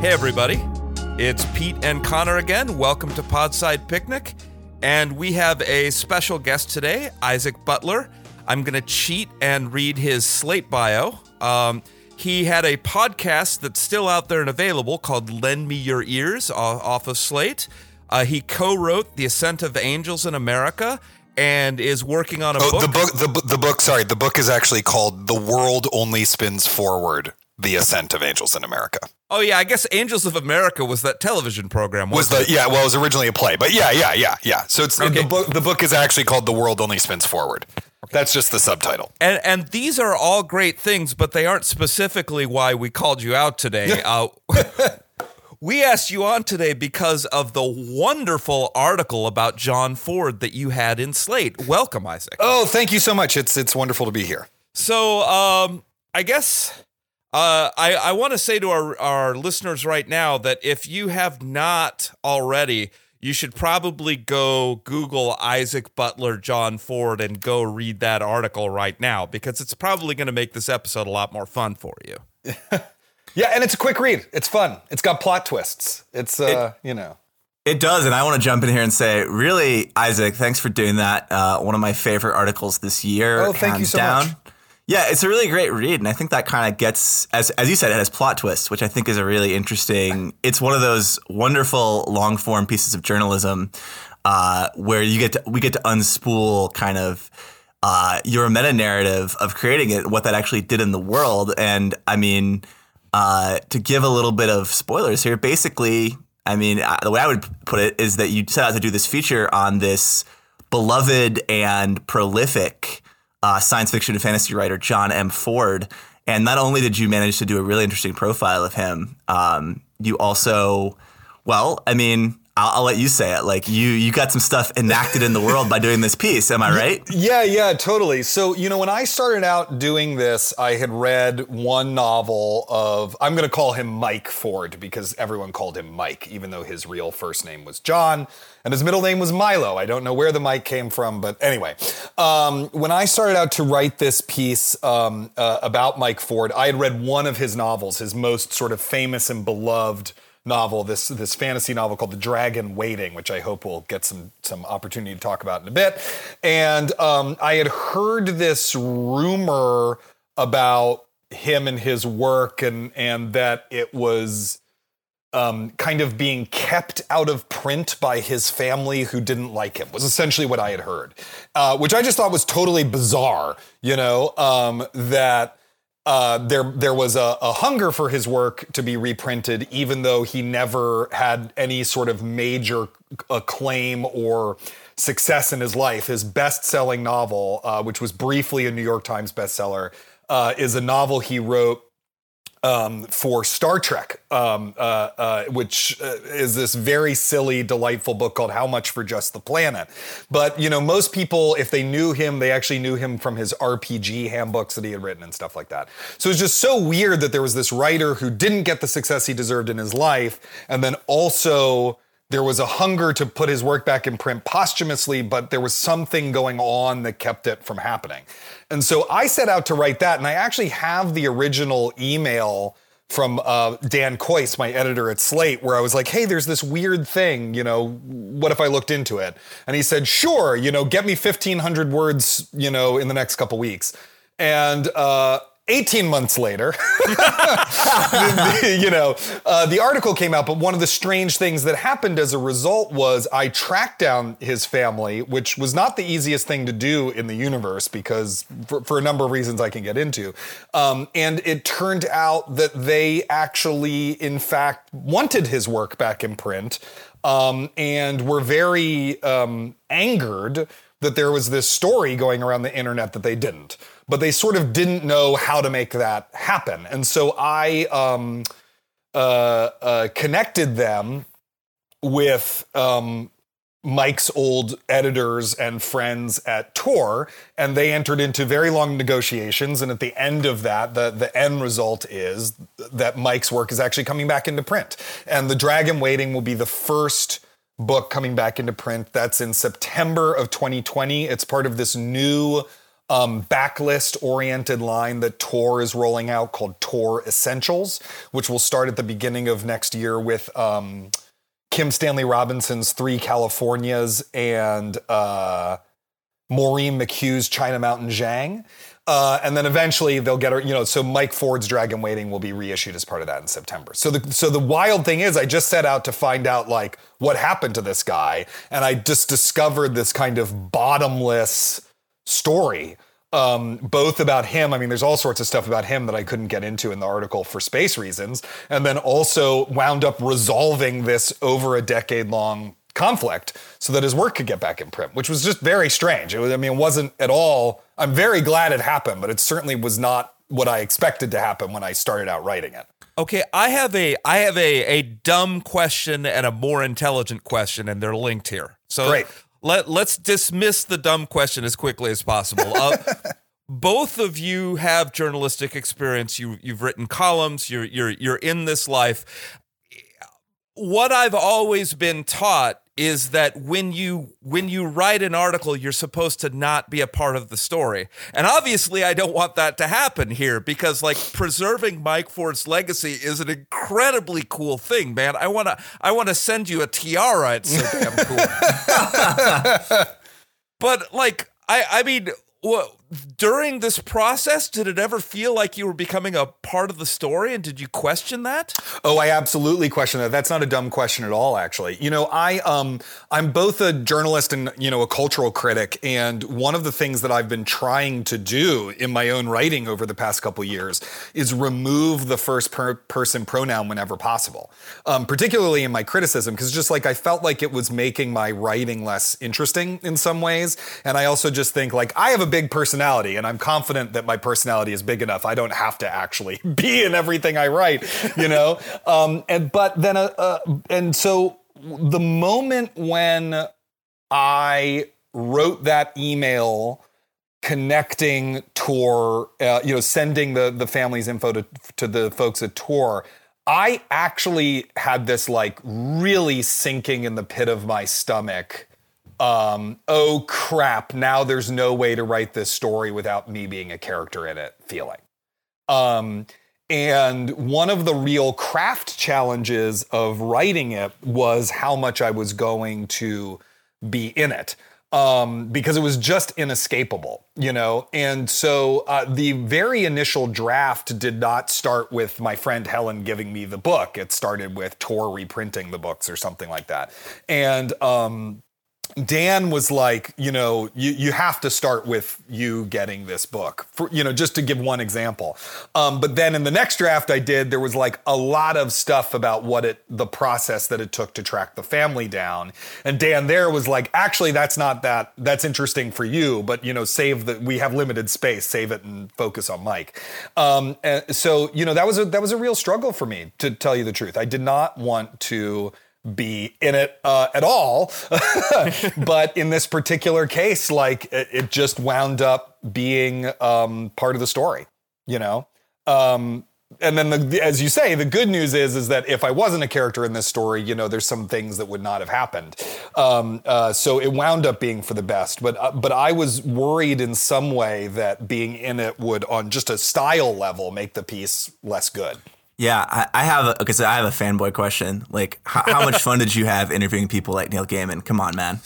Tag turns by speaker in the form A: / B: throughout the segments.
A: Hey, everybody. It's Pete and Connor again. Welcome to Podside Picnic. And we have a special guest today, Isaac Butler. I'm going to cheat and read his Slate bio. Um, he had a podcast that's still out there and available called Lend Me Your Ears off of Slate. Uh, he co wrote The Ascent of Angels in America and is working on a
B: Oh,
A: book.
B: the book, the, the book. Sorry, the book is actually called "The World Only Spins Forward: The Ascent of Angels in America."
A: Oh, yeah, I guess Angels of America was that television program,
B: Was the yeah? Well, it was originally a play, but yeah, yeah, yeah, yeah. So it's
A: Okay.
B: the book. The book is actually called "The World Only Spins Forward." That's just the subtitle.
A: And and these are all great things, but they aren't specifically why we called you out today. uh, we asked you on today because of the wonderful article about John Ford that you had in Slate. Welcome, Isaac.
B: Oh, thank you so much. It's it's wonderful to be here.
A: So, um, I guess uh, I I want to say to our our listeners right now that if you have not already, you should probably go Google Isaac Butler John Ford and go read that article right now because it's probably going to make this episode a lot more fun for you.
B: Yeah, and it's a quick read. It's fun. It's got plot twists. It's uh, you know.
C: It does, and I want to jump in here and say, really, Isaac, thanks for doing that. Uh, one of my favorite articles this year.
B: Oh, thank you
C: hands
B: so
C: down.
B: much.
C: Yeah, it's a really great read, and I think that kind of gets, as as you said, it has plot twists, which I think is a really interesting. It's one of those wonderful long form pieces of journalism uh, where you get to we get to unspool kind of uh, your meta narrative of creating it, what that actually did in the world, and I mean, uh, to give a little bit of spoilers here, basically, I mean, uh, the way I would put it is that you set out to do this feature on this beloved and prolific uh, science fiction and fantasy writer, John M. Ford. And not only did you manage to do a really interesting profile of him, um, you also, well, I mean, I'll, I'll let you say it. Like you, you got some stuff enacted in the world by doing this piece. Am I right?
B: Yeah, yeah, totally. So, you know, when I started out doing this, I had read one novel of, I'm going to call him Mike Ford because everyone called him Mike, even though his real first name was John and his middle name was Milo. I don't know where the Mike came from, but anyway. Um, when I started out to write this piece um, uh, about Mike Ford, I had read one of his novels, his most sort of famous and beloved novel, this this fantasy novel called The Dragon Waiting, which I hope we'll get some some opportunity to talk about in a bit. And um, I had heard this rumor about him and his work, and and that it was um, kind of being kept out of print by his family who didn't like him was essentially what I had heard, uh, which I just thought was totally bizarre. You know um, that uh, there there was a, a hunger for his work to be reprinted, even though he never had any sort of major acclaim or success in his life. His best-selling novel, uh, which was briefly a New York Times bestseller, uh, is a novel he wrote um, for Star Trek, um, uh, uh, which uh, is this very silly, delightful book called How Much for Just the Planet. But, you know, most people, if they knew him, they actually knew him from his RPG handbooks that he had written and stuff like that. So it's just so weird that there was this writer who didn't get the success he deserved in his life, and then also there was a hunger to put his work back in print posthumously, but there was something going on that kept it from happening. And so I set out to write that, and I actually have the original email from uh, Dan Kois, my editor at Slate, where I was like, hey, there's this weird thing, you know, what if I looked into it? And he said, sure, you know, get me 1,500 words, you know, in the next couple weeks. And, uh, 18 months later, you know, uh, the article came out. But one of the strange things that happened as a result was I tracked down his family, which was not the easiest thing to do in the universe because for, for a number of reasons I can get into. Um, and it turned out that they actually, in fact, wanted his work back in print um, and were very um, angered that there was this story going around the internet that they didn't. But they sort of didn't know how to make that happen. And so I um, uh, uh, connected them with um, Mike's old editors and friends at Tor, and they entered into very long negotiations. And at the end of that, the, the end result is that Mike's work is actually coming back into print. And The Dragon Waiting will be the first book coming back into print. That's in September of 2020. It's part of this new um, backlist oriented line that Tor is rolling out called Tor Essentials, which will start at the beginning of next year with. Um, Kim Stanley Robinson's Three Californias and uh, Maureen McHugh's China Mountain Zhang. Uh, and then eventually they'll get, her- you know, so Mike Ford's Dragon Waiting will be reissued as part of that in September. So the so the wild thing is, I just set out to find out like what happened to this guy, and I just discovered this kind of bottomless story um, both about him. I mean, there's all sorts of stuff about him that I couldn't get into in the article for space reasons, and then also wound up resolving this over a decade long conflict so that his work could get back in print, which was just very strange. It was, I mean, it wasn't at all. I'm very glad it happened, but it certainly was not what I expected to happen when I started out writing it.
A: Okay, I have a I have a a dumb question and a more intelligent question, and they're linked here. So
B: Great.
A: Let let's dismiss the dumb question as quickly as possible. Uh, both of you have journalistic experience. You you've written columns. You're you're you're in this life. What I've always been taught is that when you when you write an article you're supposed to not be a part of the story. And obviously I don't want that to happen here because like preserving Mike Ford's legacy is an incredibly cool thing, man. I want to I want to send you a tiara. It's so damn cool. but like I I mean what during this process did it ever feel like you were becoming a part of the story and did you question that?
B: Oh, I absolutely question that. That's not a dumb question at all, actually. You know, I um I'm both a journalist and you know a cultural critic, and one of the things that I've been trying to do in my own writing over the past couple years is remove the first per- person pronoun whenever possible, um, particularly in my criticism, because just like I felt like it was making my writing less interesting in some ways, and I also just think like I have a big personality, and I'm confident that my personality is big enough. I don't have to actually be in everything I write, you know. um, and but then, uh, uh, and so the moment when I wrote that email connecting Tor, uh, you know, sending the the family's info to to the folks at Tor. I actually had this like really sinking in the pit of my stomach. Um, oh crap! Now there's no way to write this story without me being a character in it. Feeling. Um, and one of the real craft challenges of writing it was how much I was going to be in it. Um, because it was just inescapable, you know? And so uh, the very initial draft did not start with my friend Helen giving me the book. It started with Tor reprinting the books or something like that. And um, Dan was like, you know, you, you have to start with you getting this book, for, you know, just to give one example. Um, but then in the next draft I did, there was like a lot of stuff about what it, the process that it took to track the family down. And Dan there was like, actually, that's not that, that's interesting for you, but, you know, save the, we have limited space, save it and focus on Mike. Um, and so, you know, that was a, that was a real struggle for me, to tell you the truth. I did not want to, be in it uh, at all. but in this particular case, like it, it just wound up being um, part of the story, you know? Um, and then, the, as you say, the good news is is that if I wasn't a character in this story, you know, there's some things that would not have happened. Um, uh, so it wound up being for the best. But uh, but I was worried in some way that being in it would, on just a style level, make the piece less good.
C: Yeah, I, I have a, okay. So I have a fanboy question. Like, how, how much fun did you have interviewing people like Neil Gaiman? Come on, man.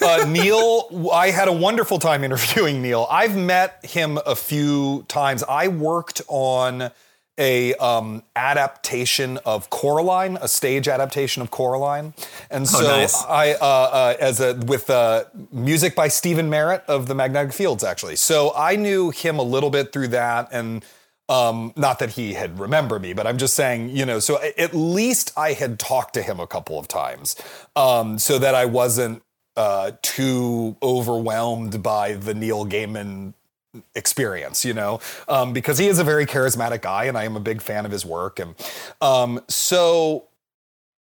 B: uh, Neil, I had a wonderful time interviewing Neil. I've met him a few times. I worked on a um, adaptation of Coraline, a stage adaptation of Coraline, and so
C: Oh, nice.
B: I uh, uh, as a with uh, music by Stephin Merritt of the Magnetic Fields, actually. So I knew him a little bit through that, and um, not that he had remember me, but I'm just saying, you know. So at least I had talked to him a couple of times, um, so that I wasn't uh, too overwhelmed by the Neil Gaiman experience, you know, um, because he is a very charismatic guy, and I am a big fan of his work, and um, so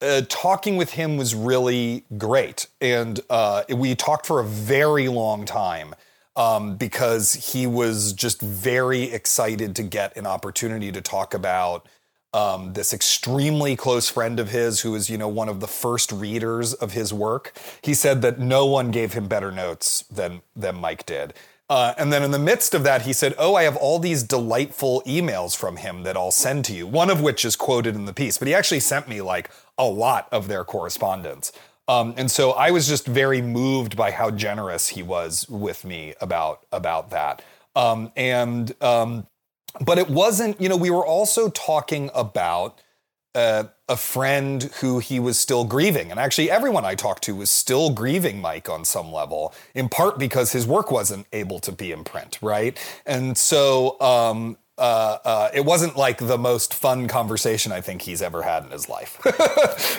B: uh, talking with him was really great, and uh, we talked for a very long time. Um, because he was just very excited to get an opportunity to talk about um, this extremely close friend of his who was, you know, one of the first readers of his work. He said that no one gave him better notes than than Mike did. Uh, and then in the midst of that, he said, "Oh, I have all these delightful emails from him that I'll send to you. One of which is quoted in the piece, but he actually sent me like a lot of their correspondence." Um, and so I was just very moved by how generous he was with me about about that. Um, and um, but it wasn't. You know, we were also talking about uh, a friend who he was still grieving. And actually, everyone I talked to was still grieving Mike on some level, in part because his work wasn't able to be in print, right? And so um, uh, uh, it wasn't like the most fun conversation I think he's ever had in his life.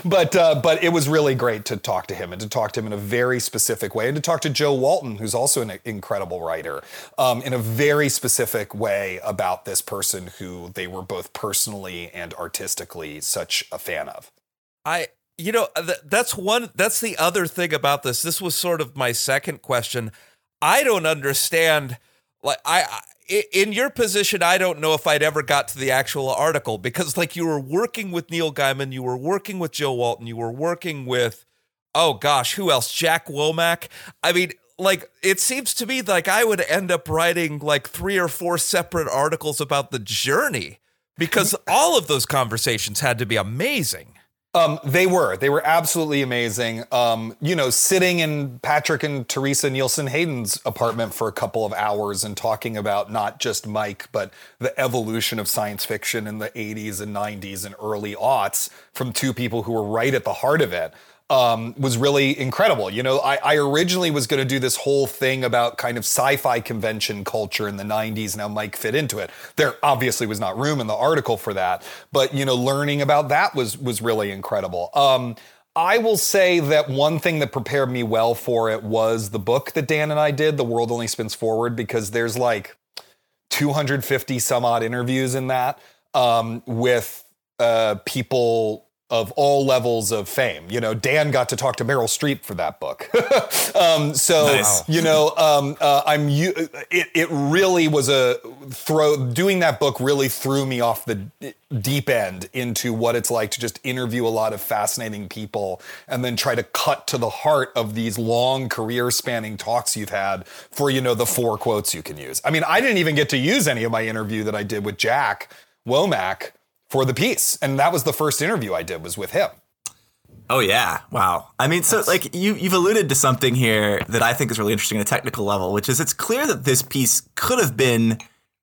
B: but uh, but it was really great to talk to him and to talk to him in a very specific way and to talk to Jo Walton, who's also an incredible writer, um, in a very specific way about this person who they were both personally and artistically such a fan of.
A: I you know th- that's one that's the other thing about this. This was sort of my second question. I don't understand like I, I in your position, I don't know if I'd ever got to the actual article because, like, you were working with Neil Gaiman, you were working with Jo Walton, you were working with, oh gosh, who else? Jack Womack. I mean, like, it seems to me like I would end up writing like three or four separate articles about the journey because all of those conversations had to be amazing.
B: Um, they were. They were absolutely amazing. Um, you know, sitting in Patrick and Teresa Nielsen Hayden's apartment for a couple of hours and talking about not just Mike, but the evolution of science fiction in the 80s and 90s and early aughts from two people who were right at the heart of it. Um, was really incredible. You know, I, I originally was going to do this whole thing about kind of sci-fi convention culture in the 90s and how Mike fit into it. There obviously was not room in the article for that, but you know, learning about that was was really incredible. Um, I will say that one thing that prepared me well for it was the book that Dan and I did, The World Only Spins Forward, because there's like 250 some odd interviews in that um, with uh, people of all levels of fame. You know, Dan got to talk to Meryl Streep for that book. um, so,
C: Nice.
B: you know, um, uh, I'm u- it, it really was a throw doing that book really threw me off the deep end into what it's like to just interview a lot of fascinating people and then try to cut to the heart of these long career spanning talks you've had for, you know, the four quotes you can use. I mean, I didn't even get to use any of my interview that I did with Jack Womack for the piece. And that was the first interview I did was with him.
C: Oh yeah, wow. I mean, so like you you've alluded to something here that I think is really interesting at a technical level, which is it's clear that this piece could have been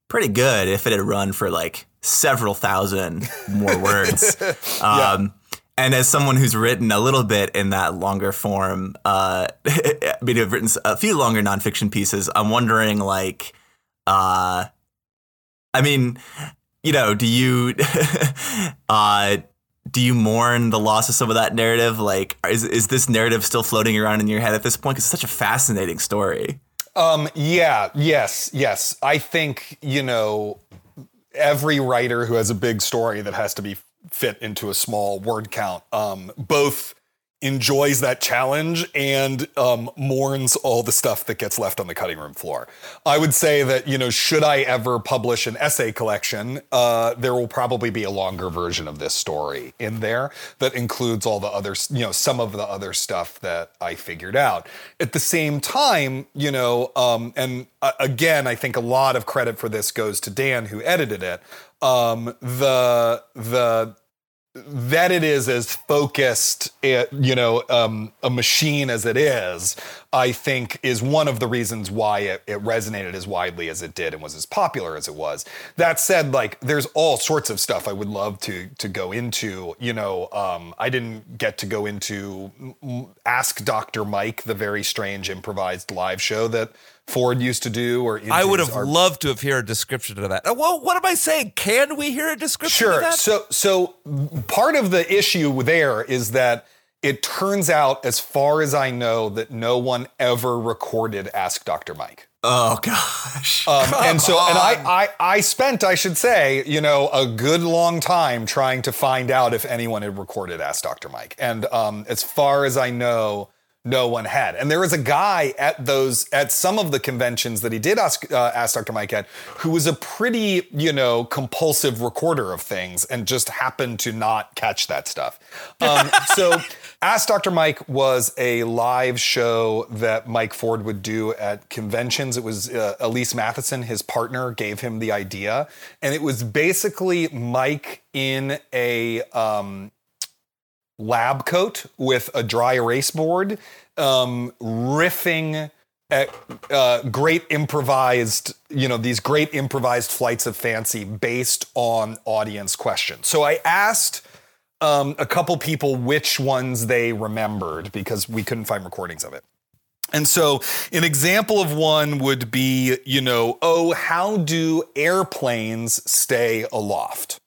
C: pretty good if it had run for like several thousand more words. um, And as someone who's written a little bit in that longer form, uh, I mean, I've written a few longer nonfiction pieces. I'm wondering, like, uh, I mean, you know, do you, uh, do you mourn the loss of some of that narrative? Like, is is this narrative still floating around in your head at this point? Because it's such a fascinating story.
B: Um, yeah, yes, yes. I think, you know, every writer who has a big story that has to be fit into a small word count, um, both enjoys that challenge and um, mourns all the stuff that gets left on the cutting room floor. I would say that, you know, should I ever publish an essay collection, uh, there will probably be a longer version of this story in there that includes all the other, you know, some of the other stuff that I figured out. At the same time, you know, um, and uh, again, I think a lot of credit for this goes to Dan who edited it. Um, the the that it is as focused, eh, you know, um, a machine as it is, I think is one of the reasons why it, it, resonated as widely as it did and was as popular as it was. That said, like, there's all sorts of stuff I would love to to go into. You know, um, I didn't get to go into Ask Dr. Mike, the very strange improvised live show that Ford used to do, or
A: I would have loved to have heard a description of that. Well, what am I saying? Can we hear a description?
B: Sure. So, so part of the issue there is that it turns out, as far as I know, that no one ever recorded Ask Dr. Mike.
C: Oh gosh.
B: Um, and so, on. and I, I, I spent, I should say, you know, a good long time trying to find out if anyone had recorded Ask Dr. Mike. And um, as far as I know, no one had. And there was a guy at those at some of the conventions that he did ask uh, ask Dr. Mike at, who was a pretty you know compulsive recorder of things and just happened to not catch that stuff. Um, so. Ask Dr. Mike was a live show that Mike Ford would do at conventions. It was uh, Elise Matheson, his partner, gave him the idea. And it was basically Mike in a um, lab coat with a dry erase board, um, riffing at uh, great improvised, you know, these great improvised flights of fancy based on audience questions. So I asked um, a couple people which ones they remembered because we couldn't find recordings of it. And so, an example of one would be, you know, oh, how do airplanes stay aloft?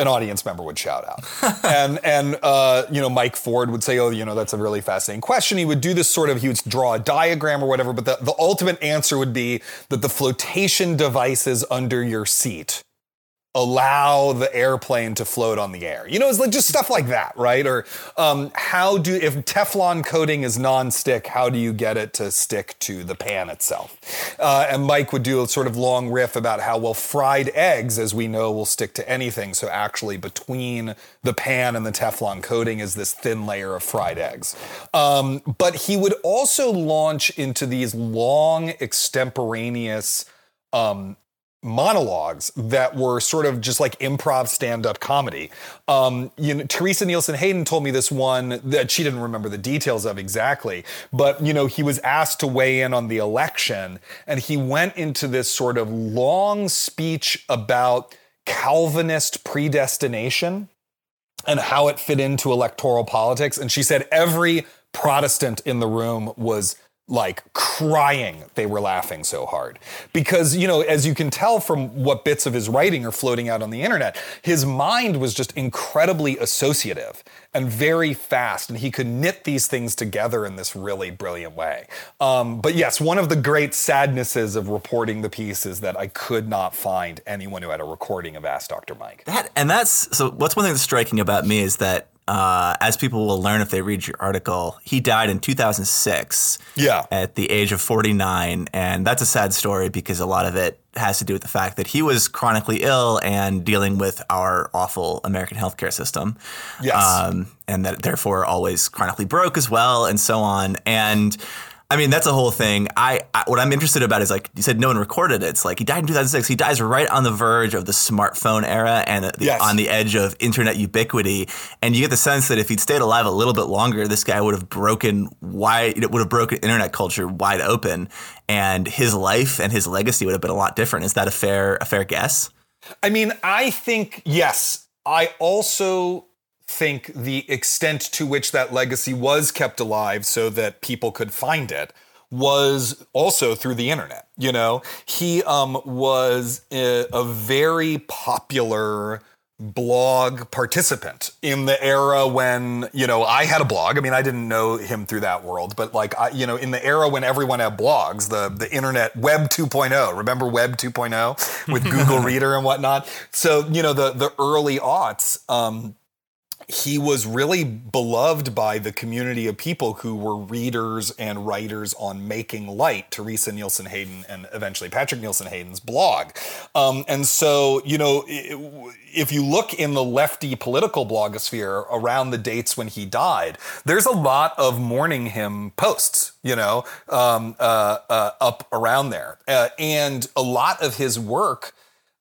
B: An audience member would shout out. and and uh, you know, Mike Ford would say, "Oh, you know, that's a really fascinating question." He would do this sort of he would draw a diagram or whatever, but the, the ultimate answer would be that the flotation devices under your seat allow the airplane to float on the air. You know, it's like just stuff like that, right? Or um, how do if Teflon coating is non-stick, how do you get it to stick to the pan itself? Uh, and Mike would do a sort of long riff about how well fried eggs, as we know, will stick to anything. So actually, between the pan and the Teflon coating is this thin layer of fried eggs. Um, but he would also launch into these long extemporaneous um, monologues that were sort of just like improv stand-up comedy. Um, you know, Teresa Nielsen Hayden told me this one that she didn't remember the details of exactly, but you know, he was asked to weigh in on the election, and he went into this sort of long speech about Calvinist predestination and how it fit into electoral politics. And she said every Protestant in the room was like crying they were laughing so hard. Because you know as you can tell from what bits of his writing are floating out on the internet his mind was just incredibly associative and very fast and he could knit these things together in this really brilliant way. Um, but yes one of the great sadnesses of reporting the piece is that i could not find anyone who had a recording of ask dr mike.
C: That, and that's so what's one thing that's striking about me is that uh, as people will learn if they read your article, he died in 2006.
B: Yeah.
C: At the age of 49. And that's a sad story because a lot of it has to do with the fact that he was chronically ill and dealing with our awful American healthcare system.
B: Yes. Um,
C: and that therefore always chronically broke as well, and so on. And I mean, that's a whole thing. I, I, what I'm interested about is like you said, no one recorded it. It's like he died in 2006. He dies right on the verge of the smartphone era and the, yes. on the edge of internet ubiquity. And you get the sense that if he'd stayed alive a little bit longer, this guy would have broken wide. It would have broken internet culture wide open, and his life and his legacy would have been a lot different. Is that a fair a fair guess?
B: I mean, I think yes. I also think the extent to which that legacy was kept alive so that people could find it was also through the internet. You know, he um, was a, a very popular blog participant in the era when you know I had a blog. I mean, I didn't know him through that world, but like I, you know, in the era when everyone had blogs, the the internet, Web 2.0. Remember Web 2.0 with Google Reader and whatnot. So you know the the early aughts. Um, he was really beloved by the community of people who were readers and writers on Making Light, Teresa Nielsen Hayden, and eventually Patrick Nielsen Hayden's blog. Um, and so, you know, if you look in the lefty political blogosphere around the dates when he died, there's a lot of mourning him posts, you know, um, uh, uh, up around there. Uh, and a lot of his work,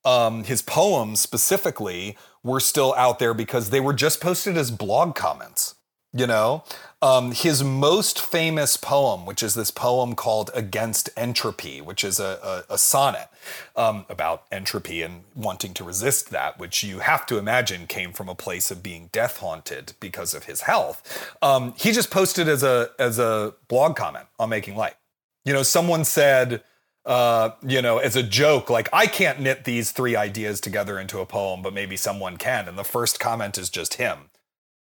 B: um, his poems specifically, were still out there because they were just posted as blog comments. You know, um, his most famous poem, which is this poem called Against Entropy, which is a, a, a sonnet um, about entropy and wanting to resist that, which you have to imagine came from a place of being death haunted because of his health. Um, he just posted as a as a blog comment on Making Light. You know, someone said, uh, you know, as a joke, like, I can't knit these three ideas together into a poem, but maybe someone can. And the first comment is just him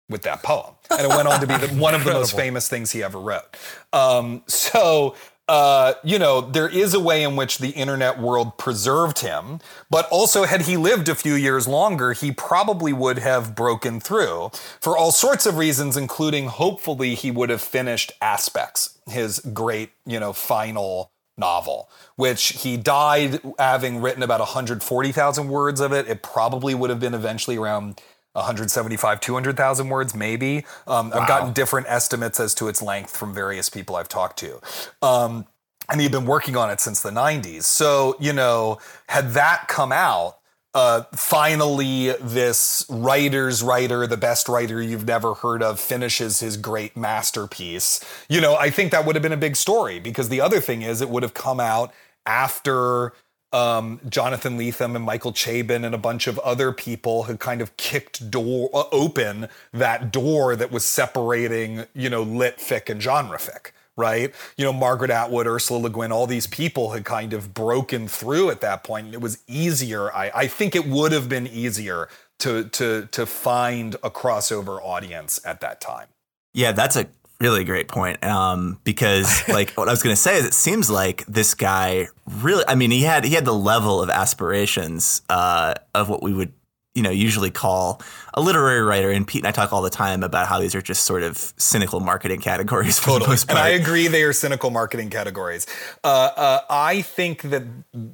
B: with that poem. And it went on to be the, one of the most famous things he ever wrote. Um, so, uh, you know, there is a way in which the internet world preserved him, but also, had he lived a few years longer, he probably would have broken through for all sorts of reasons, including hopefully he would have finished Aspects, his great, you know, final novel, which he died having written about 140,000 words of it. It probably would have been eventually around 175, 200,000 words, maybe. Um, wow. I've gotten different estimates as to its length from various people I've talked to. Um, and he'd been working on it since the 90s. So, you know, had that come out, uh, finally, this writer's writer, the best writer you've never heard of, finishes his great masterpiece. You know, I think that would have been a big story because the other thing is it would have come out after um, Jonathan Lethem and Michael Chabon and a bunch of other people had kind of kicked door uh, open that door that was separating, you know, lit fic and genre fic right? You know, Margaret Atwood, Ursula Le Guin, all these people had kind of broken through at that point, and it was easier. I, I think it would have been easier to to to find a crossover audience at that time.
C: Yeah, that's a really great point. Um, because like what I was going to say is, it seems like this guy really. I mean, he had he had the level of aspirations uh, of what we would you know, usually call a literary writer. And Pete and I talk all the time about how these are just sort of cynical marketing categories for totally. the most part.
B: And I agree they are cynical marketing categories. Uh, uh, I think that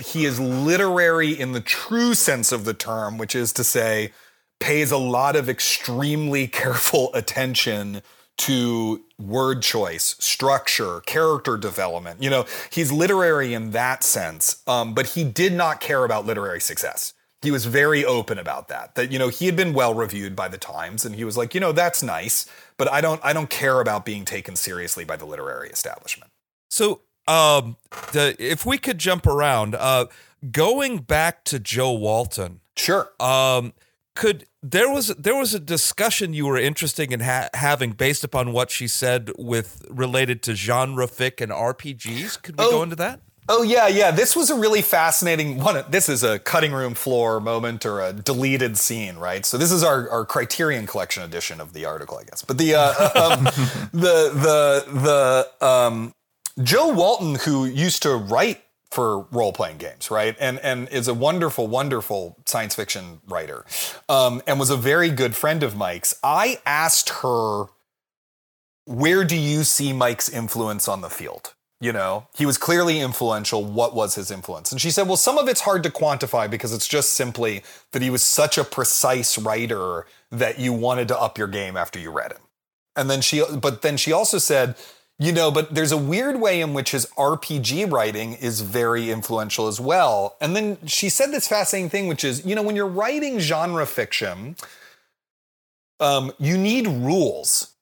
B: he is literary in the true sense of the term, which is to say, pays a lot of extremely careful attention to word choice, structure, character development. You know, he's literary in that sense, um, but he did not care about literary success he was very open about that that you know he had been well reviewed by the times and he was like you know that's nice but i don't i don't care about being taken seriously by the literary establishment
A: so um the if we could jump around uh going back to jo walton
B: sure
A: um could there was there was a discussion you were interested in ha- having based upon what she said with related to genre fic and RPGs. Could we oh, go into that?
B: Oh yeah, yeah. This was a really fascinating one. This is a cutting room floor moment or a deleted scene, right? So this is our, our Criterion Collection edition of the article, I guess. But the uh, um, the the the um, Jo Walton, who used to write for role playing games, right, and and is a wonderful, wonderful science fiction writer, um, and was a very good friend of Mike's. I asked her, "Where do you see Mike's influence on the field?" You know he was clearly influential. What was his influence? And she said well some of it's hard to quantify because it's just simply that he was such a precise writer that you wanted to up your game after you read him. And then she but then she also said you know but there's a weird way in which his rpg writing is very influential as well. And then she said this fascinating thing which is you know when you're writing genre fiction um, you need rules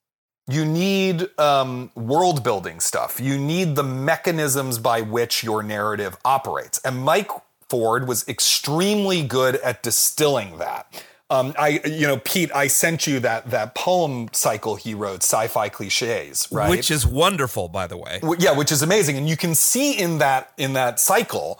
B: you need um, world building stuff. You need the mechanisms by which your narrative operates. And Mike Ford was extremely good at distilling that. Um, I, you know, Pete, I sent you that that poem cycle he wrote, sci-fi cliches, right?
A: Which is wonderful, by the way.
B: Yeah, which is amazing, and you can see in that in that cycle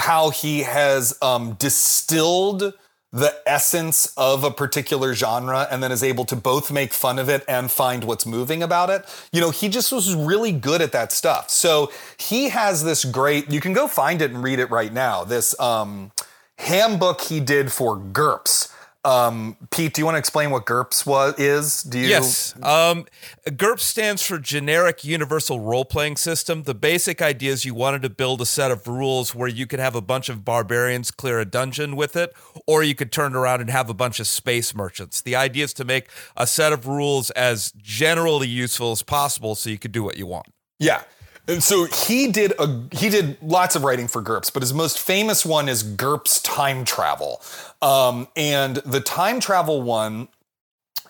B: how he has um, distilled the essence of a particular genre and then is able to both make fun of it and find what's moving about it. You know, he just was really good at that stuff. So he has this great, you can go find it and read it right now. This um, handbook he did for GURPS. Um, Pete, do you want to explain what GURPS was is? Do you
A: Yes. Um, GURPS stands for Generic Universal Role Playing System. The basic idea is you wanted to build a set of rules where you could have a bunch of barbarians clear a dungeon with it, or you could turn around and have a bunch of space merchants. The idea is to make a set of rules as generally useful as possible so you could do what you want.
B: Yeah. And so he did a he did lots of writing for GURPS, but his most famous one is GURPS Time Travel. Um, and the time travel one,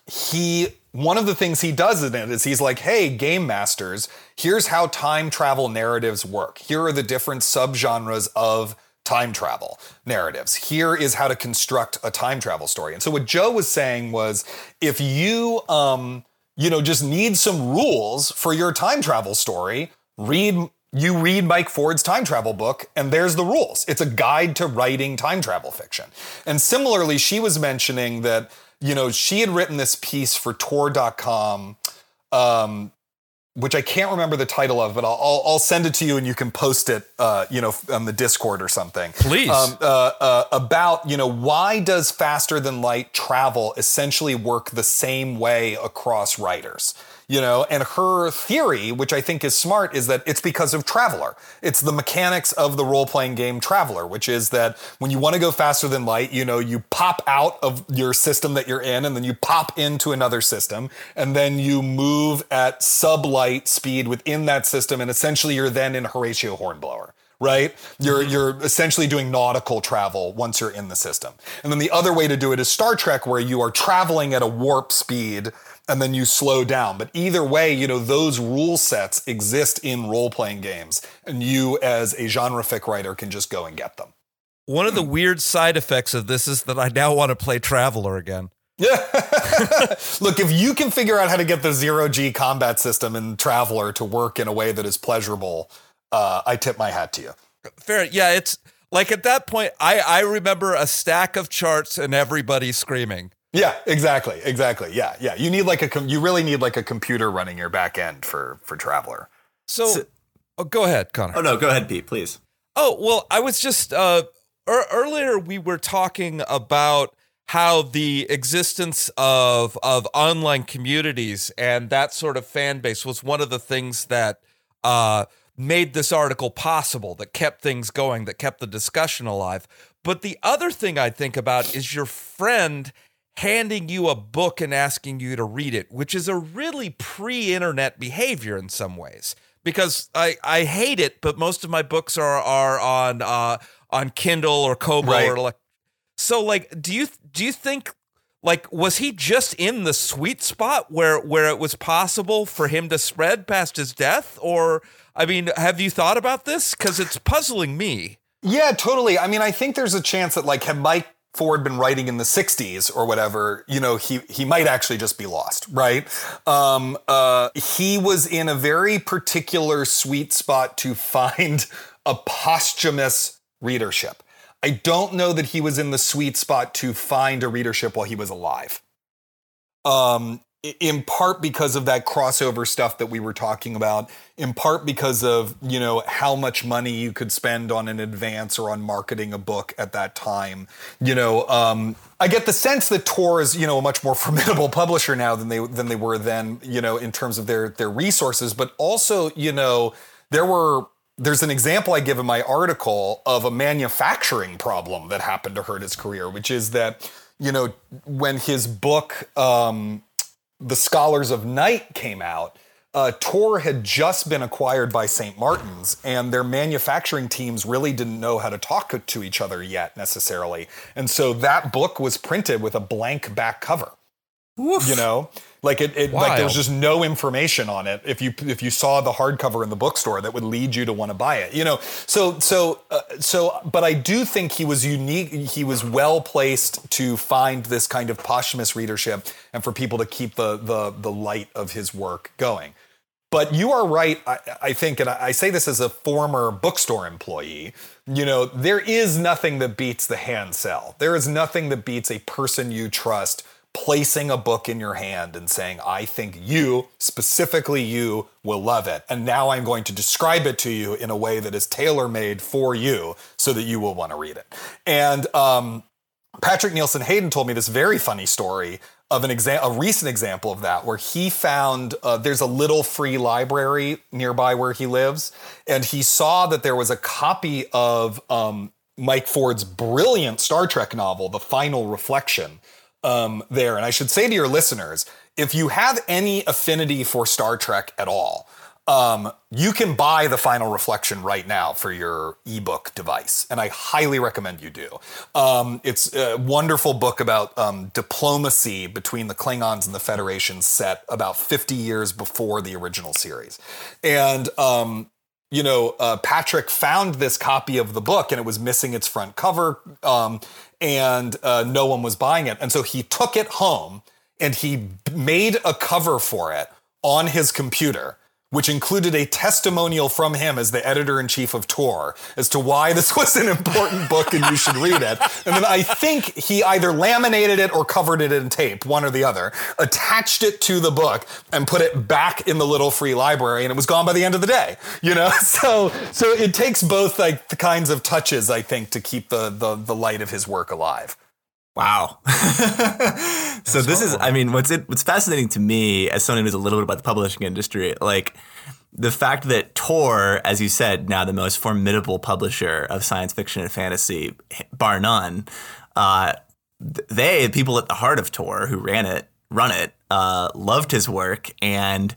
B: he one of the things he does in it is he's like, hey, game masters, here's how time travel narratives work. Here are the different subgenres of time travel narratives. Here is how to construct a time travel story. And so what Jo was saying was if you um, you know, just need some rules for your time travel story, read you read Mike Ford's time travel book, and there's the rules. It's a guide to writing time travel fiction. And similarly, she was mentioning that, you know, she had written this piece for Tor.com, um, which I can't remember the title of, but I'll, I'll, I'll send it to you and you can post it, uh, you know, on the Discord or something.
A: Please.
B: Um, uh, uh, about, you know, why does faster than light travel essentially work the same way across writers? You know and her theory which i think is smart is that it's because of traveller it's the mechanics of the role-playing game traveller which is that when you want to go faster than light you know you pop out of your system that you're in and then you pop into another system and then you move at sublight speed within that system and essentially you're then in horatio hornblower right? You're mm-hmm. you're essentially doing nautical travel once you're in the system. And then the other way to do it is Star Trek where you are traveling at a warp speed and then you slow down. But either way, you know, those rule sets exist in role-playing games and you as a genre fic writer can just go and get them.
A: One of the weird side effects of this is that I now want to play Traveller again.
B: Yeah. Look, if you can figure out how to get the zero G combat system in Traveller to work in a way that is pleasurable, uh, I tip my hat to you.
A: Fair. Yeah, it's like at that point, I, I remember a stack of charts and everybody screaming.
B: Yeah, exactly, exactly. Yeah, yeah. You need like a com- you really need like a computer running your back end for for Traveller.
A: So, so oh, go ahead, Connor.
C: Oh no, go ahead, Pete, please.
A: Oh well, I was just uh, er- earlier we were talking about how the existence of of online communities and that sort of fan base was one of the things that uh, made this article possible, that kept things going, that kept the discussion alive. But the other thing I think about is your friend handing you a book and asking you to read it, which is a really pre-internet behavior in some ways. Because I, I hate it, but most of my books are are on uh, on Kindle or Kobo
B: Right.
A: or like. So like, do you do you think like was he just in the sweet spot where where it was possible for him to spread past his death, or I mean, have you thought about this? Because it's puzzling me.
B: Yeah, totally. I mean, I think there's a chance that like had Mike Ford been writing in the 60s or whatever, you know, he he might actually just be lost, right? Um, uh, he was in a very particular sweet spot to find a posthumous readership. I don't know that he was in the sweet spot to find a readership while he was alive. Um, in part because of that crossover stuff that we were talking about, in part because of, you know, how much money you could spend on an advance or on marketing a book at that time. You know, um, I get the sense that Tor is, you know, a much more formidable publisher now than they than they were then, you know, in terms of their their resources, but also, you know, there were there's an example I give in my article of a manufacturing problem that happened to hurt his career, which is that, you know, when his book, um, The Scholars of Night, came out, uh, Tor had just been acquired by St. Martin's, and their manufacturing teams really didn't know how to talk to each other yet necessarily. And so that book was printed with a blank back cover. You know, like it, it like
A: there's
B: just no information on it. If you if you saw the hardcover in the bookstore, that would lead you to want to buy it. You know, so so uh, so. But I do think he was unique. He was well placed to find this kind of posthumous readership and for people to keep the the the light of his work going. But you are right, I, I think, and I I say this as a former bookstore employee. You know, there is nothing that beats the hand sell. There is nothing that beats a person you trust placing a book in your hand and saying, I think you, specifically you, will love it. And now I'm going to describe it to you in a way that is tailor made for you so that you will want to read it. And, um, Patrick Nielsen Hayden told me this very funny story of an example, a recent example of that, where he found uh, there's a little free library nearby where he lives, and he saw that there was a copy of um, Mike Ford's brilliant Star Trek novel, The Final Reflection, um, there. And I should say to your listeners, if you have any affinity for Star Trek at all, um, you can buy the final reflection right now for your ebook device, and I highly recommend you do. Um, it's a wonderful book about um, diplomacy between the Klingons and the Federation, set about 50 years before the original series. And um, you know, uh, Patrick found this copy of the book and it was missing its front cover, um, and uh, no one was buying it. And so he took it home and he made a cover for it on his computer which included a testimonial from him as the editor in chief of Tor as to why this was an important book and you should read it. And then I think he either laminated it or covered it in tape, one or the other, attached it to the book and put it back in the little free library and it was gone by the end of the day. You know? So so it takes both like the kinds of touches, I think, to keep the the, the light of his work alive.
C: Wow. so this is, I mean, what's it, what's fascinating to me as someone who knows a little bit about the publishing industry, like the fact that Tor, as you said, now the most formidable publisher of science fiction and fantasy, bar none, uh, they, the people at the heart of Tor who ran it, run it, uh, loved his work and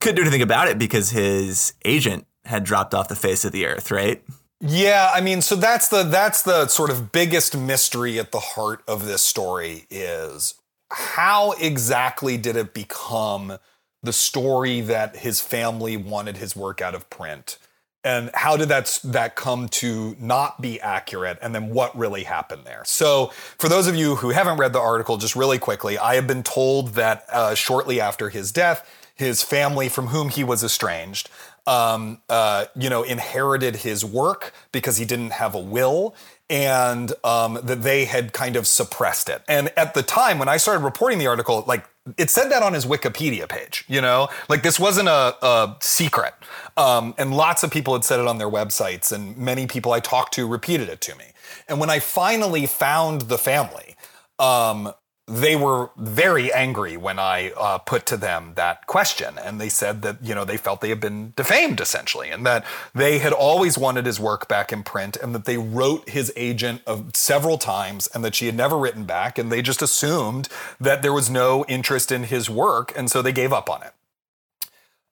C: couldn't do anything about it because his agent had dropped off the face of the earth, right?
B: Yeah, I mean, so that's the that's the sort of biggest mystery at the heart of this story is how exactly did it become the story that his family wanted his work out of print? And how did that that come to not be accurate? And then what really happened there? So, for those of you who haven't read the article, just really quickly, I have been told that uh, shortly after his death, his family, from whom he was estranged, um, uh, you know, inherited his work because he didn't have a will and um, that they had kind of suppressed it. And at the time when I started reporting the article, like it said that on his Wikipedia page, you know, like this wasn't a, a secret. Um, and lots of people had said it on their websites, and many people I talked to repeated it to me. And when I finally found the family, um, they were very angry when I uh, put to them that question. And they said that, you know, they felt they had been defamed essentially, and that they had always wanted his work back in print, and that they wrote his agent of several times, and that she had never written back. And they just assumed that there was no interest in his work. And so they gave up on it.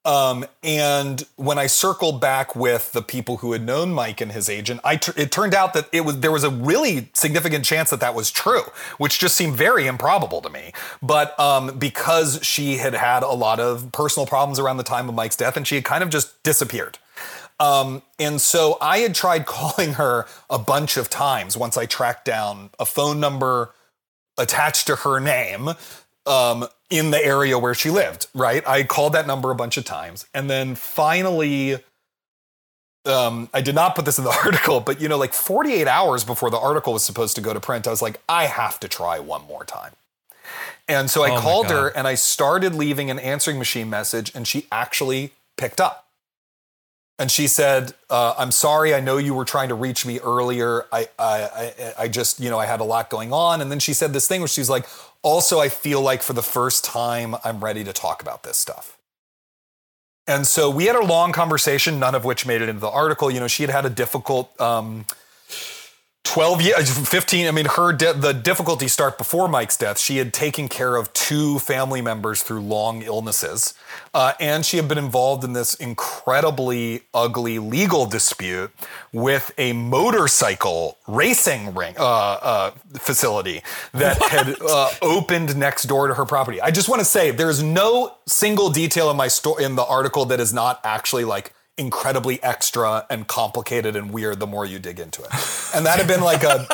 B: Um, and when I circled back with the people who had known Mike and his agent, I t- it turned out that it was there was a really significant chance that that was true, which just seemed very improbable to me. But um, because she had had a lot of personal problems around the time of Mike's death, and she had kind of just disappeared. Um, and so I had tried calling her a bunch of times once I tracked down a phone number attached to her name um, in the area where she lived, right? I called that number a bunch of times. And then finally, um, I did not put this in the article, but you know, like 48 hours before the article was supposed to go to print, I was like, I have to try one more time. And so I oh called her and I started leaving an answering machine message, and she actually picked up. And she said, uh, "I'm sorry. I know you were trying to reach me earlier. I, I, I, I just, you know, I had a lot going on." And then she said this thing where she's like, also, I feel like for the first time, I'm ready to talk about this stuff. And so we had a long conversation, none of which made it into the article. You know, she had had a difficult um, 12 years, 15. I mean, her de- the difficulty start before Mike's death. She had taken care of two family members through long illnesses, uh, and she had been involved in this incredibly ugly legal dispute with a motorcycle racing ring uh, uh, facility that what? had uh, opened next door to her property. I just want to say, there's no single detail in my story in the article that is not actually like incredibly extra and complicated and weird the more you dig into it. And that had been like a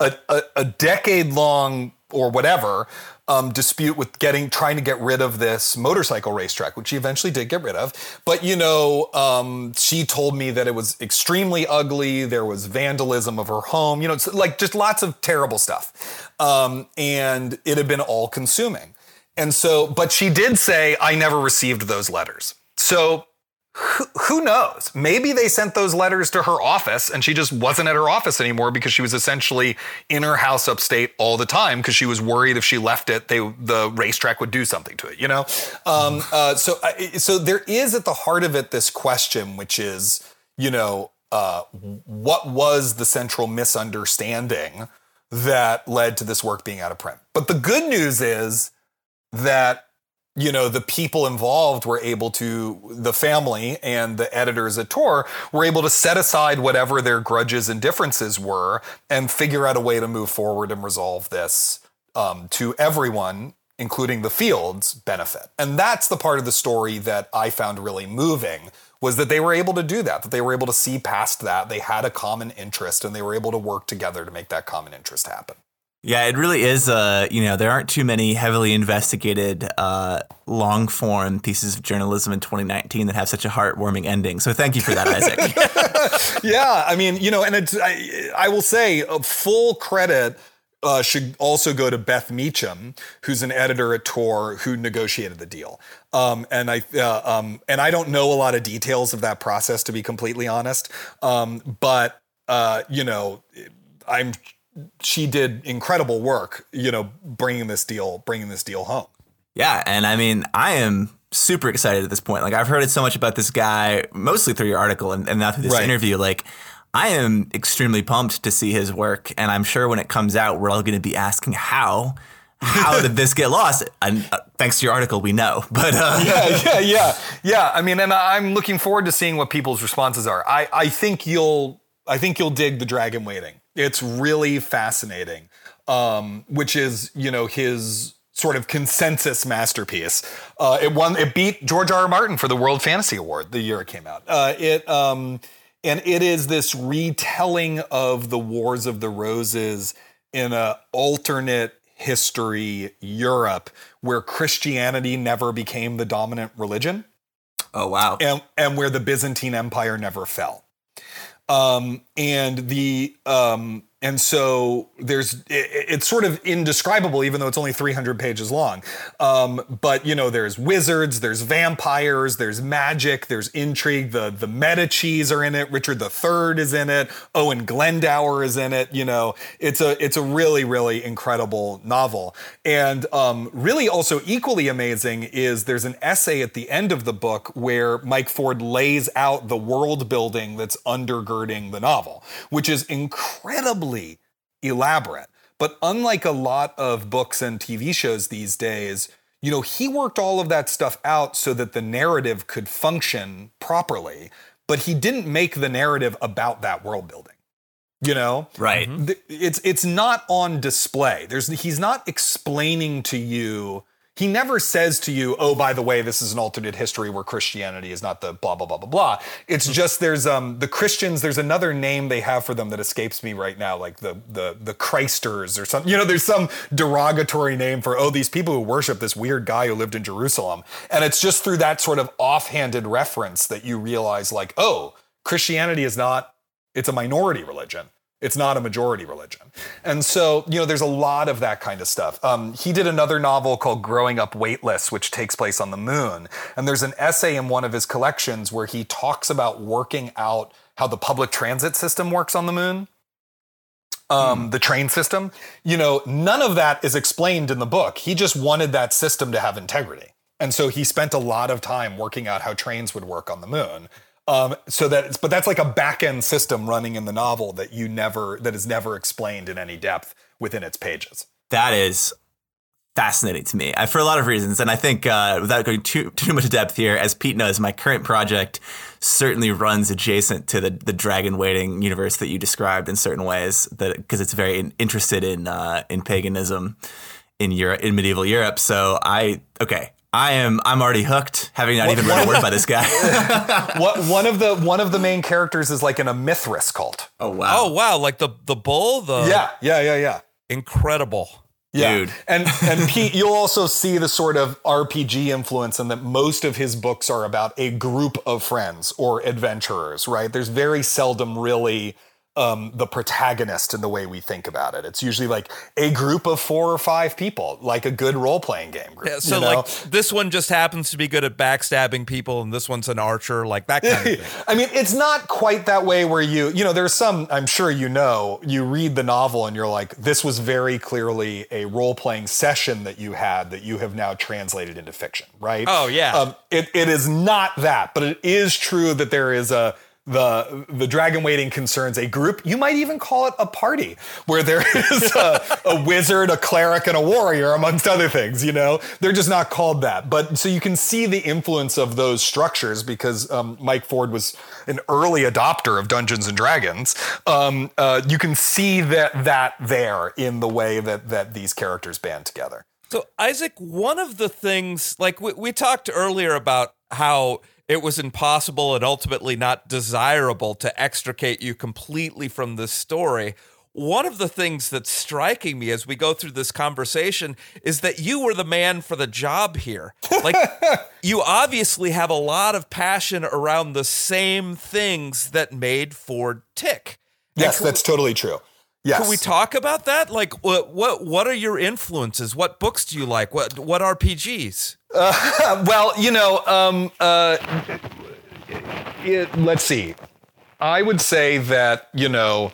B: a, a, a decade long or whatever um, dispute with getting trying to get rid of this motorcycle racetrack, which she eventually did get rid of. But you know, um, she told me that it was extremely ugly. There was vandalism of her home. You know, like just lots of terrible stuff, um, and it had been all consuming. And so, but she did say, "I never received those letters." So who, who knows? Maybe they sent those letters to her office and she just wasn't at her office anymore because she was essentially in her house upstate all the time because she was worried if she left it, they the racetrack would do something to it. You know, um, uh, so so there is at the heart of it this question, which is you know uh, what was the central misunderstanding that led to this work being out of print? But the good news is that you know the people involved were able to the family and the editors at tor were able to set aside whatever their grudges and differences were and figure out a way to move forward and resolve this um, to everyone including the fields benefit. And that's the part of the story that i found really moving was that they were able to do that that they were able to see past that. They had a common interest and they were able to work together to make that common interest happen
C: yeah, it really is. Uh, you know, there aren't too many heavily investigated, uh, long form pieces of journalism in 2019 that have such a heartwarming ending. So thank you for that,
B: Isaac. yeah, I mean, you know, and it's, I, I will say, uh, full credit uh, should also go to Beth Meacham, who's an editor at Tor who negotiated the deal. Um, and I uh, um, and I don't know a lot of details of that process to be completely honest. Um, but uh, you know, I'm she did incredible work, you know, bringing this deal, bringing this deal home.
C: Yeah, and I mean, I am super excited at this point. Like I've heard so much about this guy, mostly through your article and, and now through this right. interview. Like I am extremely pumped to see his work, and I'm sure when it comes out, we're all going to be asking how. How did this get lost? And uh, thanks to your article, we know. But uh,
B: yeah, yeah, yeah, yeah. I mean, and I'm looking forward to seeing what people's responses are. I, I think you'll, I think you'll dig the dragon waiting. It's really fascinating, um, which is you know his sort of consensus masterpiece. Uh, it won. It beat George R. R. Martin for the World Fantasy Award the year it came out. Uh, it um, and it is this retelling of the Wars of the Roses in a alternate history Europe where Christianity never became the dominant religion.
C: Oh wow.
B: And and where the Byzantine Empire never fell. Um, and the um, and so there's it, it's sort of indescribable even though it's only 300 pages long. Um, but you know there's wizards there's vampires there's magic there's intrigue. The the medicis are in it. Richard iii is in it. Owen glendower is in it you know. It's a it's a really really incredible novel. And um, really also equally amazing is there's an essay at the end of the book where mike ford lays out the world building that's undergirding the novel which is incredibly elaborate. But unlike a lot of books and TV shows these days, you know, he worked all of that stuff out so that the narrative could function properly, but he didn't make the narrative about that world building. You know?
C: Right.
B: It's it's not on display. There's he's not explaining to you he never says to you, "Oh, by the way, this is an alternate history where Christianity is not the blah blah blah blah blah." It's mm-hmm. just there's um the Christians. There's another name they have for them that escapes me right now, like the the the Christers or something. You know, there's some derogatory name for oh these people who worship this weird guy who lived in Jerusalem, and it's just through that sort of offhanded reference that you realize like, oh, Christianity is not. It's a minority religion. It's not a majority religion. And so, you know, there's a lot of that kind of stuff. Um, he did another novel called Growing Up Weightless, which takes place on the moon. And there's an essay in one of his collections where he talks about working out how the public transit system works on the moon. Um, mm. The train system, you know, none of that is explained in the book. He just wanted that system to have integrity. And so he spent a lot of time working out how trains would work on the moon. Um, so that, but that's like a back end system running in the novel that you never, that is never explained in any depth within its pages.
C: That is fascinating to me for a lot of reasons. And I think uh, without going too too much depth here, as Pete knows, my current project certainly runs adjacent to the the dragon waiting universe that you described in certain ways. That because it's very interested in uh, in paganism in Europe in medieval Europe. So I okay, I am. I'm already hooked, having not what, even read a word by this guy.
B: what one of the one of the main characters is like in a Mithras cult.
C: Oh wow!
A: Oh wow! Like the the bull. The
B: yeah, yeah, yeah, yeah.
A: Incredible.
B: Yeah. Dude. And and Pete, you'll also see the sort of RPG influence in that most of his books are about a group of friends or adventurers, right? There's very seldom really um, the protagonist in the way we think about it. It's usually like a group of four or five people, like a good role playing game group.
A: Yeah, so
B: you know?
A: like this one just happens to be good at backstabbing people, and this one's an archer, like that kind of thing.
B: I mean, it's not quite that way where you, you know, there's some, I'm sure you know, you read the novel and you're like, this was very clearly a role playing session that you had that you have now translated into fiction, right?
A: Oh, yeah.
B: Um, it, it is not that, but it is true that there is a, the the dragon waiting concerns a group you might even call it a party where there is a, a, wizard a cleric and a warrior amongst other things you know? They're just not called that. But so you can see the influence of those structures because um, mike ford was an early adopter of dungeons and dragons. Um, uh, you can see that that there in the way that that these characters band together.
A: So isaac one of the things like we, we talked earlier about how it was impossible and ultimately not desirable to extricate you completely from this story. One of the things that's striking me as we go through this conversation is that you were the man for the job here. Like, you obviously have a lot of passion around the same things that made Ford tick.
B: Yes, that's totally true. Yes.
A: Can we talk about that? Like, what what what are your influences? What books do you like? What what RPGs?
B: Uh, well, you know, um, uh, it, let's see. I would say that you know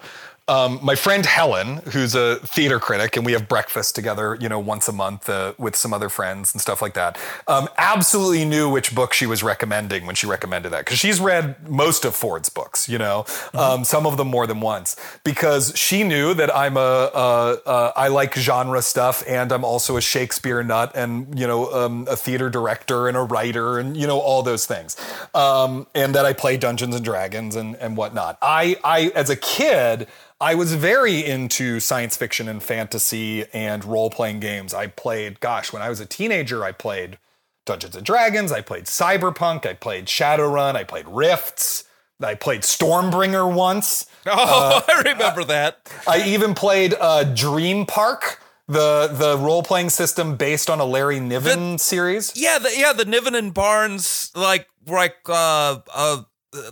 B: um, my friend Helen, who's a theater critic, and we have breakfast together, you know, once a month uh, with some other friends and stuff like that, um, absolutely knew which book she was recommending when she recommended that because she's read most of Ford's books, you know, mm-hmm. um, some of them more than once, because she knew that I'm a, a, a I like genre stuff, and I'm also a Shakespeare nut, and you know, um, a theater director and a writer, and you know, all those things, um, and that I play Dungeons and Dragons and and whatnot. I I as a kid. I was very into science fiction and fantasy and role playing games. I played, gosh, when I was a teenager, I played Dungeons and Dragons, I played Cyberpunk, I played Shadowrun, I played Rifts, I played Stormbringer once.
A: Oh, uh, I remember that.
B: I even played uh, Dream Park the the role playing system based on a Larry Niven the, series.
A: Yeah, the, yeah, the Niven and Barnes like like uh, uh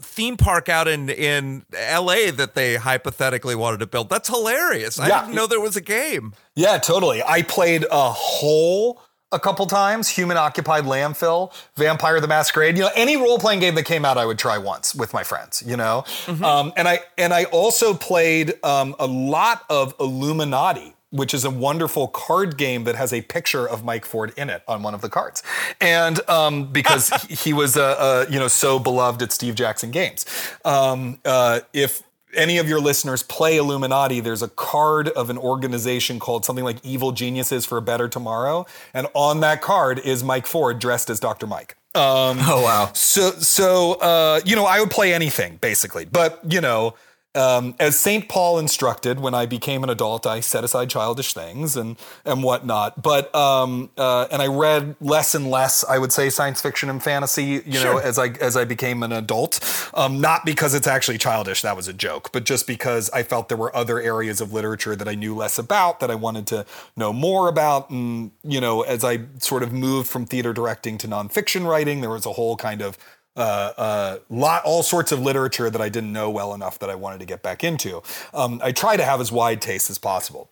A: theme park out in in LA that they hypothetically wanted to build. That's hilarious. I yeah. didn't know there was a game.
B: Yeah, totally. I played a whole a couple times, Human Occupied Landfill, Vampire the Masquerade. You know, any role playing game that came out, I would try once with my friends. You know, mm-hmm. um, and I and I also played um, a lot of Illuminati which is a wonderful card game that has a picture of Mike Ford in it on one of the cards, and um, because he was uh, uh, you know so beloved at Steve Jackson Games, um, uh, if any of your listeners play Illuminati, there's a card of an organization called something like Evil Geniuses for a Better Tomorrow, and on that card is Mike Ford dressed as Dr. Mike.
C: Um, oh wow!
B: So so uh, you know I would play anything basically, but you know um, as St. Paul instructed, when I became an adult, I set aside childish things and and whatnot. But um, uh, and I read less and less, I would say, science fiction and fantasy. You sure. know, as I as I became an adult, um, not because it's actually childish, that was a joke, but just because I felt there were other areas of literature that I knew less about that I wanted to know more about. And you know, as I sort of moved from theater directing to nonfiction writing, there was a whole kind of uh, uh, lot, all sorts of literature that I didn't know well enough that I wanted to get back into. Um, I try to have as wide taste as possible.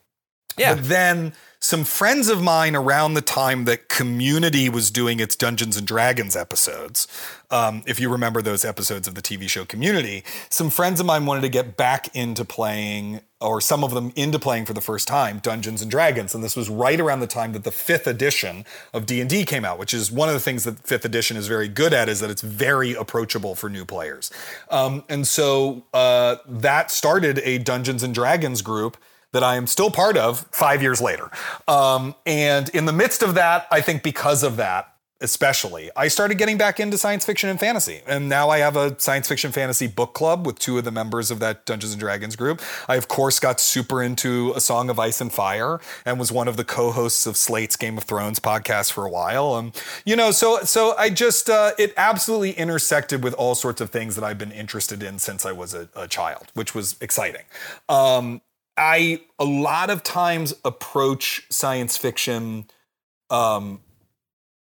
B: Yeah. But then some friends of mine around the time that Community was doing its Dungeons and Dragons episodes, um, if you remember those episodes of the TV show Community, some friends of mine wanted to get back into playing, or some of them into playing for the first time, Dungeons and Dragons, and this was right around the time that the fifth edition of D and D came out, which is one of the things that fifth edition is very good at, is that it's very approachable for new players, um, and so uh, that started a Dungeons and Dragons group that I am still part of five years later. Um, and in the midst of that, I think because of that, especially, I started getting back into science fiction and fantasy. And now I have a science fiction fantasy book club with two of the members of that Dungeons and Dragons group. I, of course, got super into A Song of Ice and Fire and was one of the co hosts of Slate's Game of Thrones podcast for a while. Um, you know, so, so I just, uh, it absolutely intersected with all sorts of things that I've been interested in since I was a, a child, which was exciting. Um, I a lot of times approach science fiction um,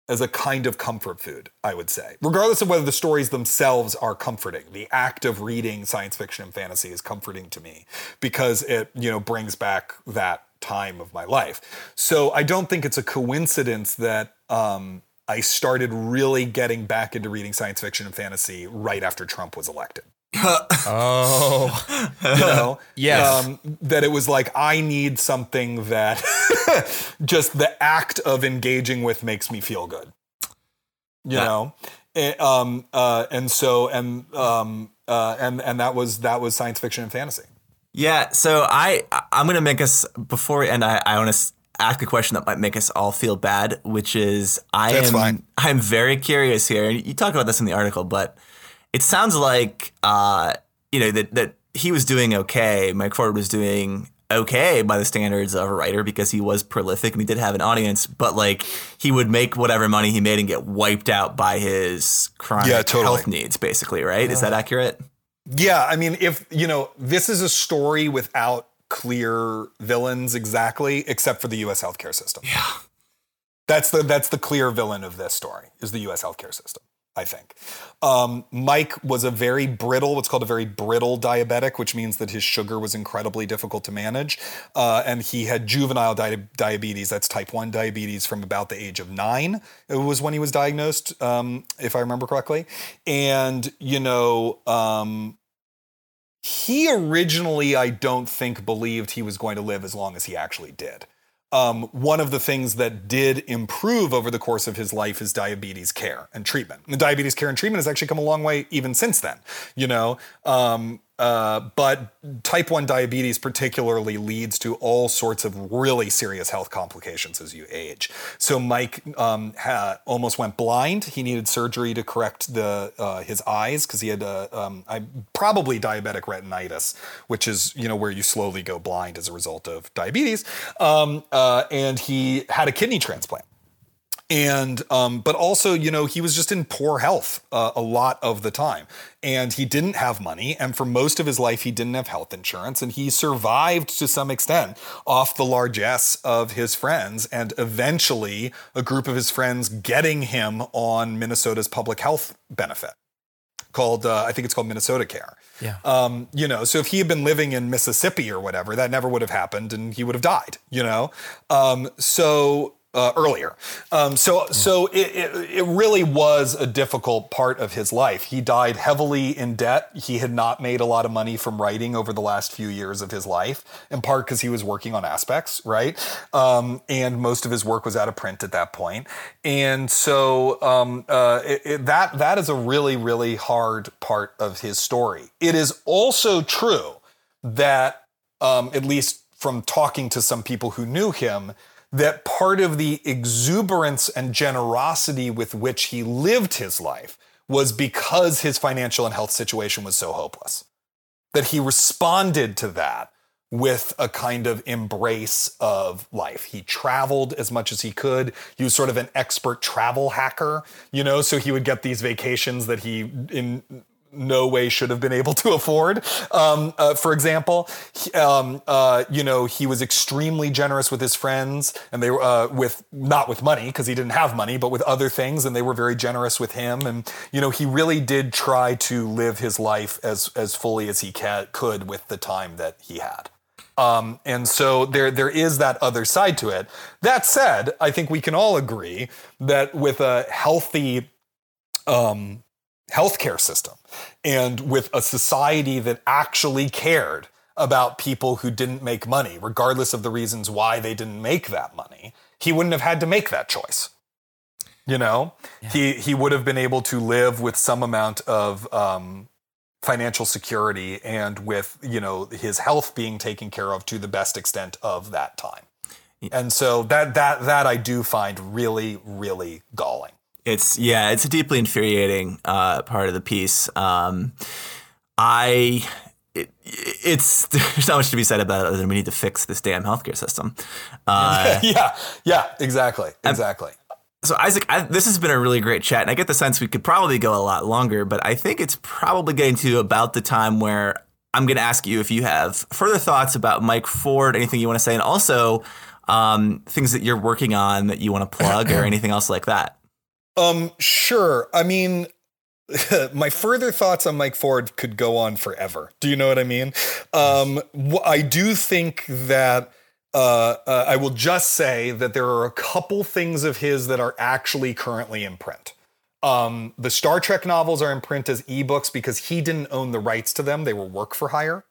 B: as a kind of comfort food, I would say. Regardless of whether the stories themselves are comforting, the act of reading science fiction and fantasy is comforting to me because it, you know, brings back that time of my life. So I don't think it's a coincidence that um, I started really getting back into reading science fiction and fantasy right after Trump was elected.
A: Oh,
B: You know,
A: Yes.
B: um, that it was like I need something that just the act of engaging with makes me feel good. You
C: Yeah.
B: know, and, um, uh, and so and um, uh, and and that was that was science fiction and fantasy.
C: Yeah, so I I'm gonna make us before we end. I, I want to ask a question that might make us all feel bad, which is I
B: That's
C: am
B: fine.
C: I'm very curious here. You talk about this in the article, but it sounds like uh, you know that that he was doing okay. Mike Ford was doing okay by the standards of a writer because he was prolific and he did have an audience, but like he would make whatever money he made and get wiped out by his chronic
B: Yeah, totally.
C: health needs, basically, right? Is that accurate?
B: Yeah, I mean, if you know, this is a story without clear villains exactly, except for the U.S. healthcare system.
C: Yeah.
B: That's the that's the clear villain of this story is the U.S. healthcare system. I think um, Mike was a very brittle, what's called a very brittle diabetic, which means that his sugar was incredibly difficult to manage, uh, and he had juvenile di- diabetes. That's type one diabetes from about the age of nine. It was when he was diagnosed, um, if I remember correctly. And you know, um, he originally, I don't think, believed he was going to live as long as he actually did. Um, one of the things that did improve over the course of his life is diabetes care and treatment. And diabetes care and treatment has actually come a long way even since then, you know. Um, uh, but type 1 diabetes particularly leads to all sorts of really serious health complications as you age. So Mike um, ha- almost went blind. He needed surgery to correct the uh, his eyes because he had uh, um, probably diabetic retinitis, which is you know where you slowly go blind as a result of diabetes. Um, uh, and he had a kidney transplant and um, but also you know he was just in poor health uh, a lot of the time and he didn't have money and for most of his life he didn't have health insurance and he survived to some extent off the largesse of his friends and eventually a group of his friends getting him on minnesota's public health benefit called uh, i think it's called minnesota care
A: Yeah.
B: um, you know, so if he had been living in Mississippi or whatever, that never would have happened, and he would have died. You know, um, so uh, earlier. Um, so so it, it it really was a difficult part of his life. He died heavily in debt. He had not made a lot of money from writing over the last few years of his life, in part because he was working on aspects, right? Um, and most of his work was out of print at that point. And so um, uh, it, that that is a really really hard part of his story. It is also true that um, at least from talking to some people who knew him, that part of the exuberance and generosity with which he lived his life was because his financial and health situation was so hopeless. That he responded to that with a kind of embrace of life. He traveled as much as he could. He was sort of an expert travel hacker, you know, so he would get these vacations that he in no way should have been able to afford. Um, uh, for example, he- um, uh, you know, he was extremely generous with his friends, and they were uh, with not with money because he didn't have money, but with other things, and they were very generous with him. And you know, he really did try to live his life as as fully as he ca- could with the time that he had. Um, and so there there is that other side to it. That said, I think we can all agree that with a healthy um, healthcare system and with a society that actually cared about people who didn't make money, regardless of the reasons why they didn't make that money, he wouldn't have had to make that choice. You know, he he would have been able to live with some amount of um, financial security and with you know his health being taken care of to the best extent of that time. And so that that that I do find really really galling.
C: It's yeah, it's a deeply infuriating uh, part of the piece. Um, I it, it's there's not much to be said about it other than we need to fix this damn healthcare system. Uh,
B: yeah, yeah, exactly, exactly.
C: so Isaac, I, this has been a really great chat, and I get the sense we could probably go a lot longer, but I think it's probably getting to about the time where I'm going to ask you if you have further thoughts about Mike Ford, anything you want to say, and also um, things that you're working on that you want to plug or anything else like that.
B: Um, sure. I mean, my further thoughts on Mike Ford could go on forever. Do you know what I mean? Um, I do think that uh, uh, I will just say that there are a couple things of his that are actually currently in print. Um, the Star Trek novels are in print as ebooks because he didn't own the rights to them; they were work for hire.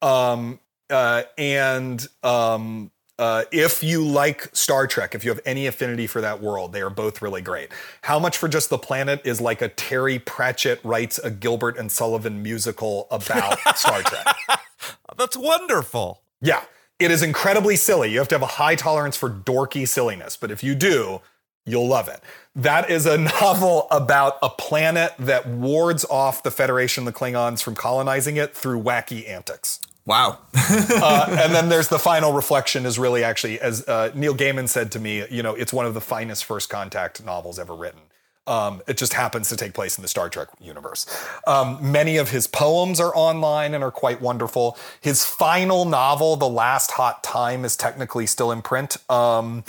B: Um, uh, and um, uh, if you like Star Trek, if you have any affinity for that world, they are both really great. How Much for Just the Planet is like a Terry Pratchett writes a Gilbert and Sullivan musical about Star Trek.
A: That's wonderful.
B: Yeah, it is incredibly silly. You have to have a high tolerance for dorky silliness, but if you do, you'll love it. That is a novel about a planet that wards off the Federation the Klingons from colonizing it through wacky antics.
C: Wow.
B: uh, and then there's the final reflection is really actually, as uh, Neil Gaiman said to me, you know, it's one of the finest first contact novels ever written. Um, it just happens to take place in the Star Trek universe. Um, many of his poems are online and are quite wonderful. His final novel, The Last Hot Time, is technically still in print. Um,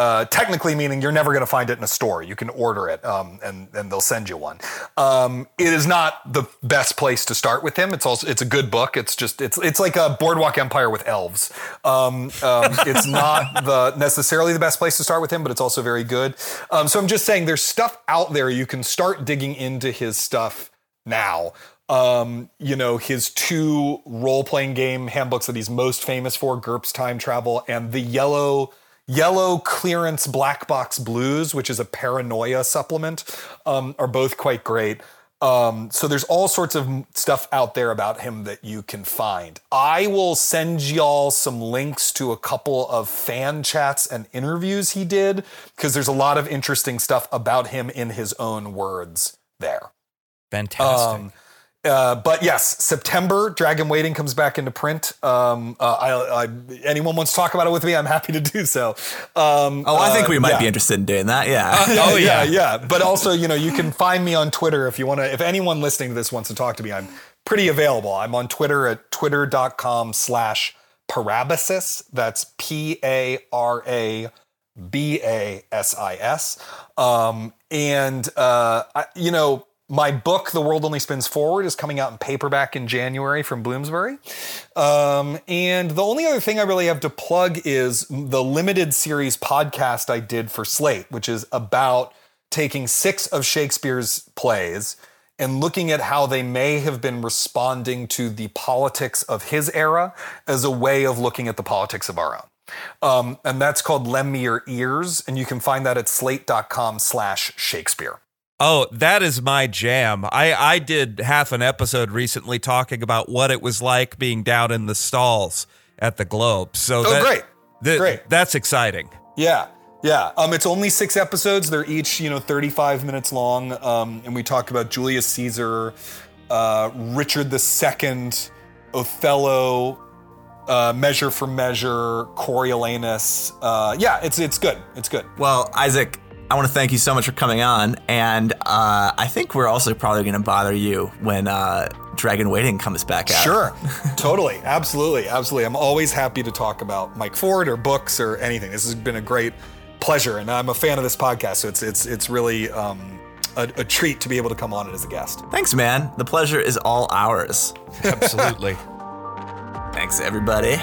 B: uh, technically meaning you're never going to find it in a store. You can order it, um, and and they'll send you one. Um, it is not the best place to start with him. It's also it's a good book. It's just it's it's like a Boardwalk Empire with elves. Um, um it's not the necessarily the best place to start with him, but it's also very good. Um, so I'm just saying, there's stuff out there you can start digging into his stuff now. Um, you know, his two role playing game handbooks that he's most famous for, GURPS Time Travel and the Yellow Yellow Clearance Black Box Blues, which is a paranoia supplement, um, are both quite great. Um, so there's all sorts of stuff out there about him that you can find. I will send y'all some links to a couple of fan chats and interviews he did because there's a lot of interesting stuff about him in his own words there.
A: Fantastic.
B: Um, uh, but yes, September, Dragon Waiting comes back into print. Um, uh, I, I, anyone wants to talk about it with me, I'm happy to do so. Um,
C: oh, I think we
B: uh,
C: might
B: yeah.
C: be interested in doing that. Yeah.
B: Uh, oh yeah, yeah. But also, you know, you can find me on Twitter if you want to. If anyone listening to this wants to talk to me, I'm pretty available. I'm on Twitter at twitter.com slash parabasis. That's P A R A B A S I S. Um, and uh, I, you know my book, The World Only Spins Forward, is coming out in paperback in January from Bloomsbury. Um, and the only other thing I really have to plug is the limited series podcast I did for Slate, which is about taking six of Shakespeare's plays and looking at how they may have been responding to the politics of his era as a way of looking at the politics of our own. Um, and that's called Lend Me Your Ears, and you can find that at slate.com slash Shakespeare.
A: Oh, that is my jam. I, I did half an episode recently talking about what it was like being down in the stalls at the Globe. So
B: oh,
A: that,
B: great.
A: Th-
B: great.
A: That's exciting.
B: Yeah. Yeah. Um, it's only six episodes. They're each, you know, 35 minutes long. Um, and we talk about Julius Caesar, uh, Richard II, Othello, uh, Measure for Measure, Coriolanus. Uh, yeah, it's it's good. It's good.
C: Well, Isaac, I want to thank you so much for coming on, and uh, I think we're also probably going to bother you when uh, Dragon Waiting comes back out.
B: Sure, totally, absolutely, absolutely. I'm always happy to talk about Mike Ford or books or anything. This has been a great pleasure, and I'm a fan of this podcast, so it's it's it's really um, a, a treat to be able to come on it as a guest.
C: Thanks, man. The pleasure is all ours.
A: Absolutely.
C: Thanks, everybody.